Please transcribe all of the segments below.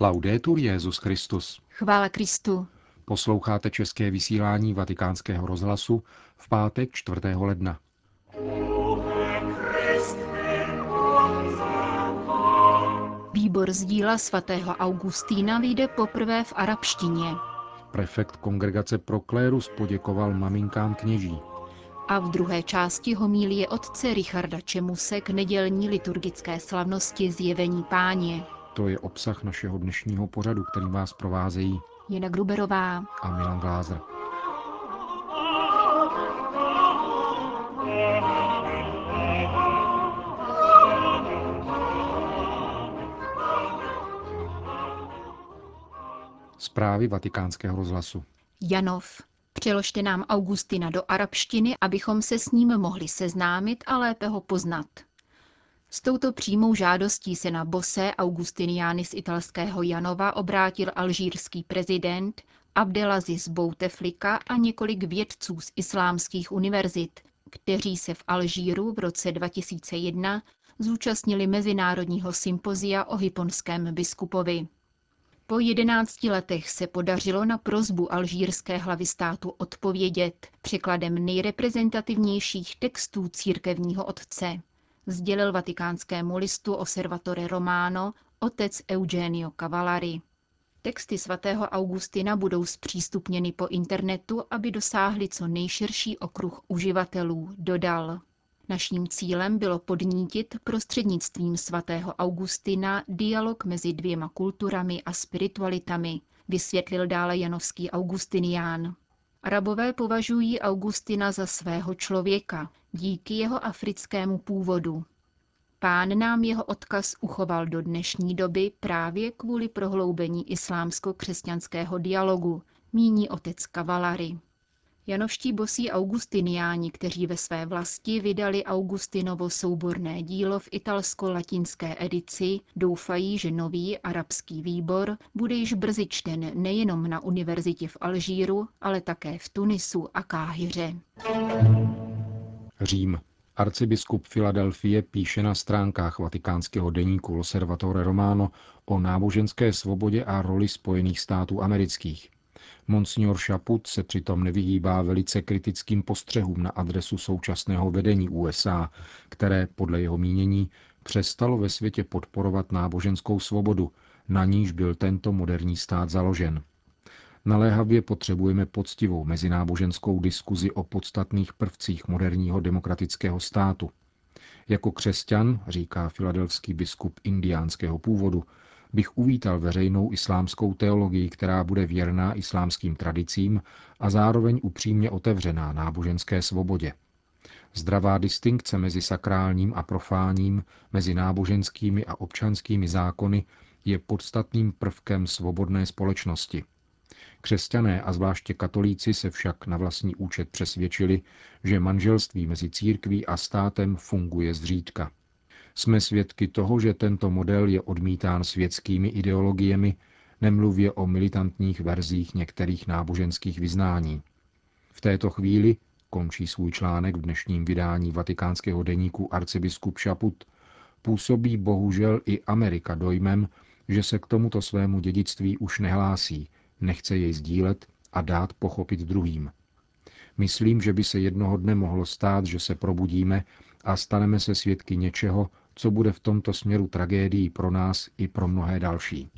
Laudetur Jezus Christus. Chvála Kristu. Posloucháte české vysílání Vatikánského rozhlasu v pátek 4. ledna. Výbor z díla svatého Augustína vyjde poprvé v arabštině. Prefekt kongregace Proklérus poděkoval maminkám kněží. A v druhé části homílie otce Richarda Čemuse k nedělní liturgické slavnosti zjevení páně. To je obsah našeho dnešního pořadu, který vás provázejí Jena Gruberová a Milan Glázer. Zprávy vatikánského rozhlasu. Janov. Přeložte nám Augustina do arabštiny, abychom se s ním mohli seznámit a lépe ho poznat. S touto přímou žádostí se na Bose Augustiniány z italského Janova obrátil alžírský prezident Abdelaziz Bouteflika a několik vědců z islámských univerzit, kteří se v Alžíru v roce 2001 zúčastnili mezinárodního sympozia o hyponském biskupovi. Po jedenácti letech se podařilo na prozbu alžírské hlavy státu odpovědět překladem nejreprezentativnějších textů církevního otce, sdělil vatikánskému listu Osservatore Romano otec Eugenio Cavallari. Texty svatého Augustina budou zpřístupněny po internetu, aby dosáhly co nejširší okruh uživatelů, dodal. Naším cílem bylo podnítit prostřednictvím svatého Augustina dialog mezi dvěma kulturami a spiritualitami, vysvětlil dále janovský Augustinián. Arabové považují Augustina za svého člověka, díky jeho africkému původu. Pán nám jeho odkaz uchoval do dnešní doby právě kvůli prohloubení islámsko-křesťanského dialogu, míní otec Kavalary. Janovští bosí augustiniáni, kteří ve své vlasti vydali Augustinovo souborné dílo v italsko-latinské edici, doufají, že nový arabský výbor bude již brzy čten nejenom na univerzitě v Alžíru, ale také v Tunisu a Káhyře. Řím. Arcibiskup Filadelfie píše na stránkách vatikánského deníku Loservatore Romano o náboženské svobodě a roli Spojených států amerických. Monsignor Šaput se přitom nevyhýbá velice kritickým postřehům na adresu současného vedení USA, které, podle jeho mínění, přestalo ve světě podporovat náboženskou svobodu, na níž byl tento moderní stát založen. Naléhavě potřebujeme poctivou mezináboženskou diskuzi o podstatných prvcích moderního demokratického státu. Jako křesťan, říká filadelský biskup indiánského původu, bych uvítal veřejnou islámskou teologii, která bude věrná islámským tradicím a zároveň upřímně otevřená náboženské svobodě. Zdravá distinkce mezi sakrálním a profáním, mezi náboženskými a občanskými zákony je podstatným prvkem svobodné společnosti. Křesťané a zvláště katolíci se však na vlastní účet přesvědčili, že manželství mezi církví a státem funguje zřídka. Jsme svědky toho, že tento model je odmítán světskými ideologiemi, nemluvě o militantních verzích některých náboženských vyznání. V této chvíli, končí svůj článek v dnešním vydání vatikánského deníku arcibiskup Šaput, působí bohužel i Amerika dojmem, že se k tomuto svému dědictví už nehlásí, nechce jej sdílet a dát pochopit druhým. Myslím, že by se jednoho dne mohlo stát, že se probudíme a staneme se svědky něčeho, co bude v tomto směru tragédií pro nás i pro mnohé další.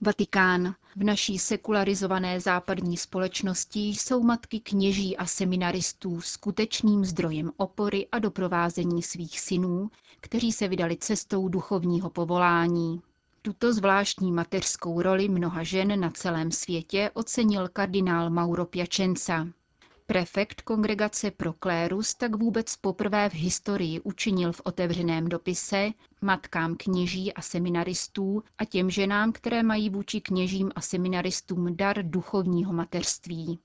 Vatikán. V naší sekularizované západní společnosti jsou matky kněží a seminaristů skutečným zdrojem opory a doprovázení svých synů, kteří se vydali cestou duchovního povolání. Tuto zvláštní mateřskou roli mnoha žen na celém světě ocenil kardinál Mauro Piacenza. Prefekt kongregace pro klérus tak vůbec poprvé v historii učinil v otevřeném dopise matkám kněží a seminaristů a těm ženám, které mají vůči kněžím a seminaristům dar duchovního mateřství.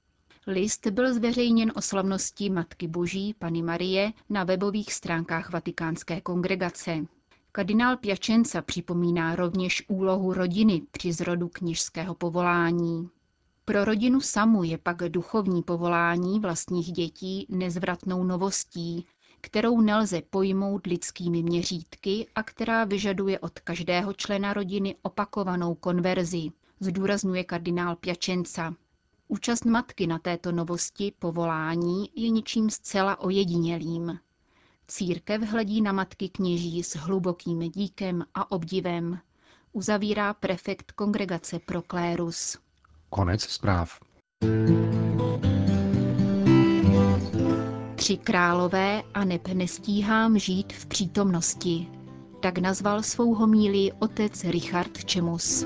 List byl zveřejněn o slavnosti Matky Boží, Pany Marie, na webových stránkách Vatikánské kongregace. Kardinál Piacenza připomíná rovněž úlohu rodiny při zrodu kněžského povolání. Pro rodinu samu je pak duchovní povolání vlastních dětí nezvratnou novostí, kterou nelze pojmout lidskými měřítky a která vyžaduje od každého člena rodiny opakovanou konverzi, zdůrazňuje kardinál Piacenza. Účast matky na této novosti povolání je ničím zcela ojedinělým. Církev hledí na matky kněží s hlubokým díkem a obdivem, uzavírá prefekt kongregace pro klérus. Konec zpráv. Tři králové a neb nestíhám žít v přítomnosti. Tak nazval svou homílí otec Richard Čemus.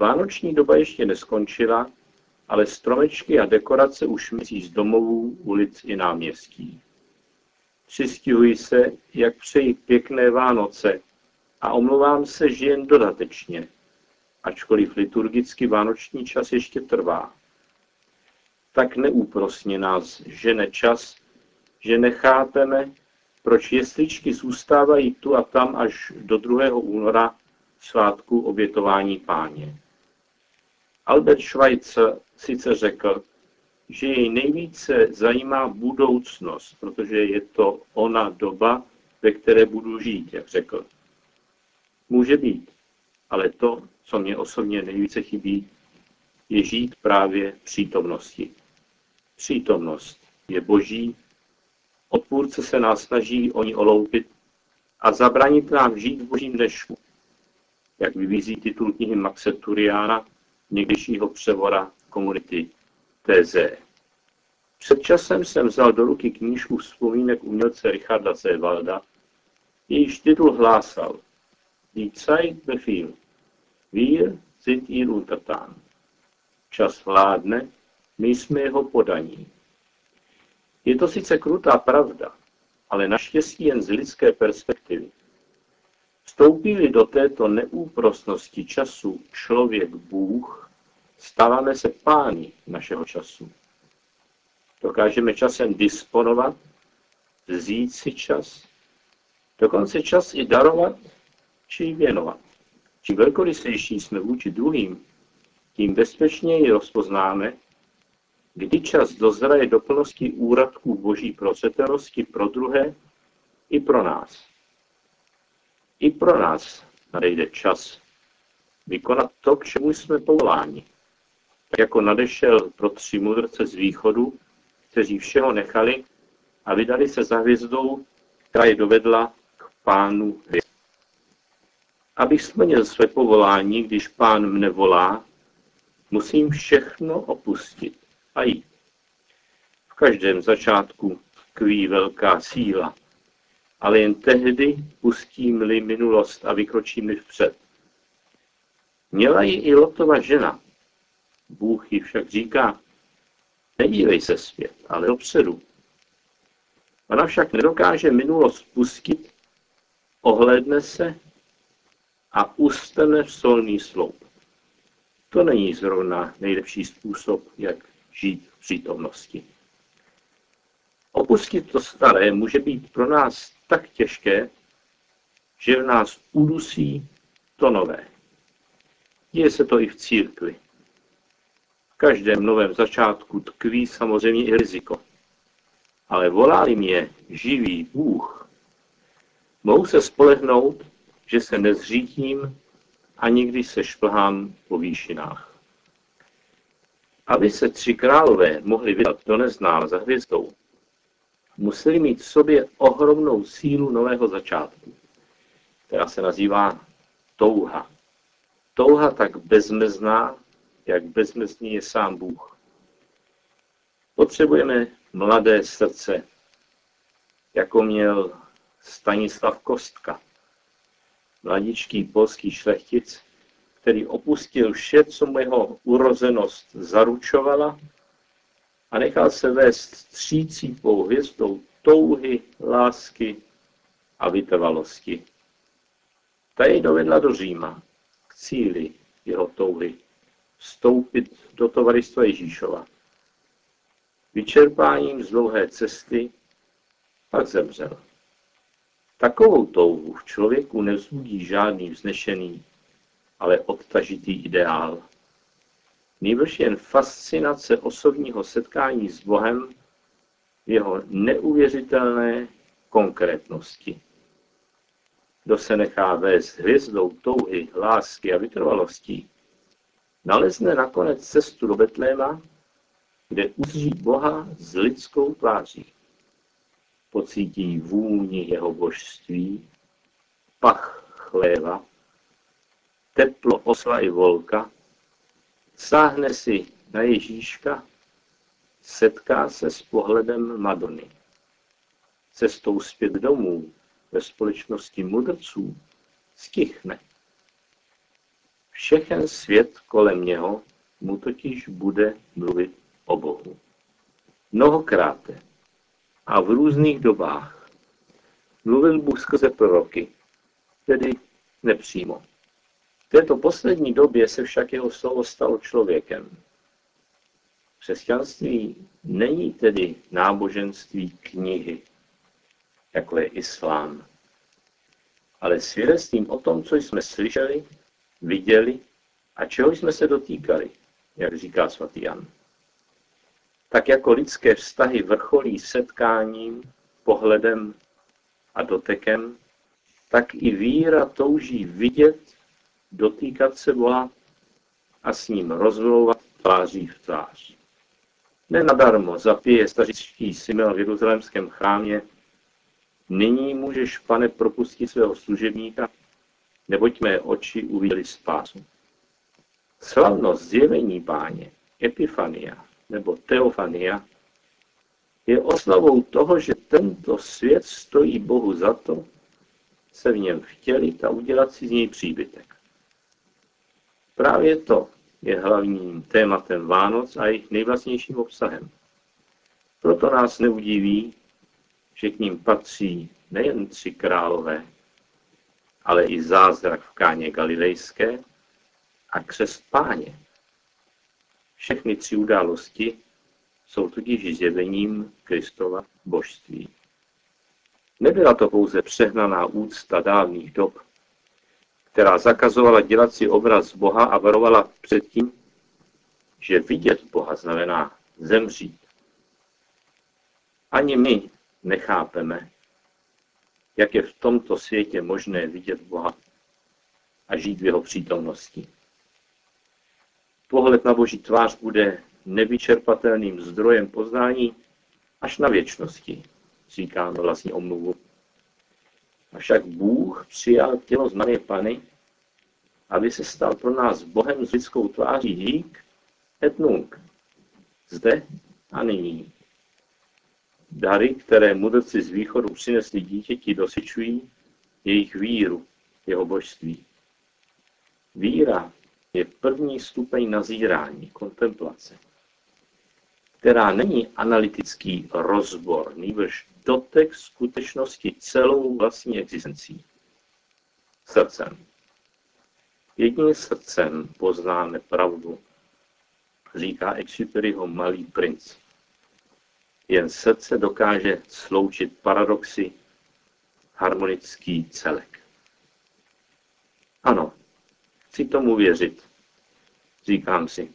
Vánoční doba ještě neskončila, ale stromečky a dekorace už mizí z domovů, ulic i náměstí. Přistihuji se, jak přeji pěkné Vánoce a omlouvám se, že jen dodatečně, ačkoliv liturgicky vánoční čas ještě trvá. Tak neúprosně nás žene čas, že nechápeme, proč jesličky zůstávají tu a tam až do 2. února svátku obětování páně. Albert Schweitzer sice řekl, že jej nejvíce zajímá budoucnost, protože je to ona doba, ve které budu žít, jak řekl. Může být, ale to, co mě osobně nejvíce chybí, je žít právě přítomnosti. Přítomnost je boží, odpůrce se nás snaží o ní oloupit a zabránit nám žít v božím dnešku, jak vyvízí titul knihy Maxe Turiana, někdejšího převora komunity TZ. Před časem jsem vzal do ruky knížku vzpomínek umělce Richarda Zévalda, jejíž titul hlásal Die Zeit befiehlt, wir sind ihr untertan. Čas vládne, my jsme jeho podaní. Je to sice krutá pravda, ale naštěstí jen z lidské perspektivy. Vstoupí do této neúprosnosti času člověk Bůh, stáváme se pány našeho času. Dokážeme časem disponovat, vzít si čas, dokonce čas i darovat či věnovat. Čím velkorysejší jsme vůči druhým, tím bezpečněji rozpoznáme, kdy čas dozraje do plnosti úradků boží prozřetelnosti pro druhé i pro nás. I pro nás nadejde čas vykonat to, k čemu jsme povoláni. Jako nadešel pro tři mudrce z východu, kteří všeho nechali a vydali se za hvězdou, která je dovedla k pánu hvězd. Abych splnil své povolání, když pán mne volá, musím všechno opustit a jít. V každém začátku kví velká síla, ale jen tehdy pustím-li minulost a vykročím-li vpřed. Měla ji i Lotova žena. Bůh ji však říká, nedívej se zpět, ale dopředu. Ona však nedokáže minulost pustit, ohlédne se a ustane v solný sloup. To není zrovna nejlepší způsob, jak žít v přítomnosti. Opustit to staré může být pro nás tak těžké, že v nás udusí to nové. Děje se to i v církvi. Každém novém začátku tkví samozřejmě i riziko. Ale volá-li mě živý Bůh, mohu se spolehnout, že se nezřítím a nikdy se šplhám po výšinách. Aby se tři králové mohli vydat do neznáma za hvězdou, museli mít v sobě ohromnou sílu nového začátku, která se nazývá touha. Touha tak bezmezná, jak bezmezný je sám Bůh. Potřebujeme mladé srdce, jako měl Stanislav Kostka, mladičký polský šlechtic, který opustil vše, co mu jeho urozenost zaručovala a nechal se vést střící hvězdou touhy, lásky a vytrvalosti. Ta jej dovedla do Říma, k cíli jeho touhy, vstoupit do tovaristva Ježíšova. Vyčerpáním z dlouhé cesty pak zemřel. Takovou touhu v člověku nevzbudí žádný vznešený, ale odtažitý ideál. Nejbrž jen fascinace osobního setkání s Bohem v jeho neuvěřitelné konkrétnosti. Kdo se nechá vést hvězdou touhy, lásky a vytrvalostí, nalezne nakonec cestu do Betléma, kde uzří Boha s lidskou tváří. Pocítí vůni jeho božství, pach chléva, teplo osla i volka, sáhne si na Ježíška, setká se s pohledem Madony. Cestou zpět domů ve společnosti mudrců stichne. Všechen svět kolem něho mu totiž bude mluvit o Bohu. Mnohokrát a v různých dobách mluvil Bůh skrze proroky, tedy nepřímo. V této poslední době se však jeho slovo stalo člověkem. Křesťanství není tedy náboženství knihy, jako je islám, ale svědectvím o tom, co jsme slyšeli, viděli a čeho jsme se dotýkali, jak říká svatý Jan. Tak jako lidské vztahy vrcholí setkáním, pohledem a dotekem, tak i víra touží vidět, dotýkat se Boha a s ním rozmlouvat tváří v tvář. Nenadarmo zapije stařičtí Simel v jeruzalémském chrámě Nyní můžeš, pane, propustit svého služebníka, neboť mé oči uviděli spásu. Slavnost zjevení páně, Epifania nebo Teofania, je oslavou toho, že tento svět stojí Bohu za to, se v něm vtělit a udělat si z něj příbytek. Právě to je hlavním tématem Vánoc a jejich nejvlastnějším obsahem. Proto nás neudiví, že k ním patří nejen tři králové, ale i zázrak v káně galilejské a křest páně. Všechny tři události jsou totiž zjevením Kristova božství. Nebyla to pouze přehnaná úcta dávných dob, která zakazovala dělat si obraz Boha a varovala před tím, že vidět Boha znamená zemřít. Ani my nechápeme, jak je v tomto světě možné vidět Boha a žít v jeho přítomnosti. Pohled na Boží tvář bude nevyčerpatelným zdrojem poznání až na věčnosti, říká na vlastní omluvu. Avšak Bůh přijal tělo z Marie Pany, aby se stal pro nás Bohem s lidskou tváří dík et nunc, zde a nyní. Dary, které mudrci z východu přinesli dítěti, dosyčují jejich víru, jeho božství. Víra je první stupeň nazírání, kontemplace, která není analytický rozbor, nýbrž dotek skutečnosti celou vlastní existencí. Srdcem. Jedním srdcem poznáme pravdu, říká Exuperyho malý princ. Jen srdce dokáže sloučit paradoxy, harmonický celek. Ano, chci tomu věřit, říkám si,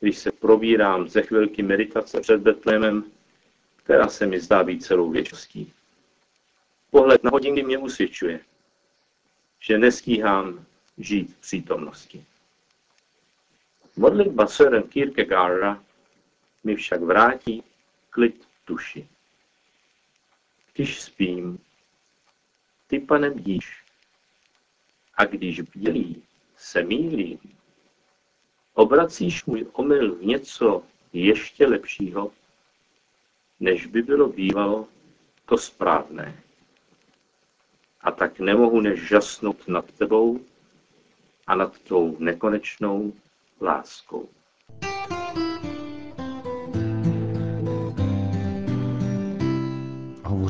když se probírám ze chvilky meditace před Betlémem, která se mi zdá být celou věčností. Pohled na hodinky mě usvědčuje, že nestíhám žít v přítomnosti. Modlitba Søren Kierkegaarda mi však vrátí klid duši. Když spím, ty, pane, bdíš. A když bdělí, se mílím. Obracíš můj omyl v něco ještě lepšího, než by bylo bývalo to správné. A tak nemohu než žasnout nad tebou a nad tou nekonečnou láskou.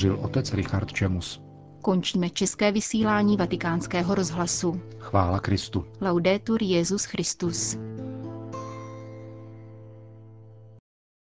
Hovořil otec Richard Čemus. Končíme české vysílání vatikánského rozhlasu. Chvála Kristu. Laudetur Jezus Christus.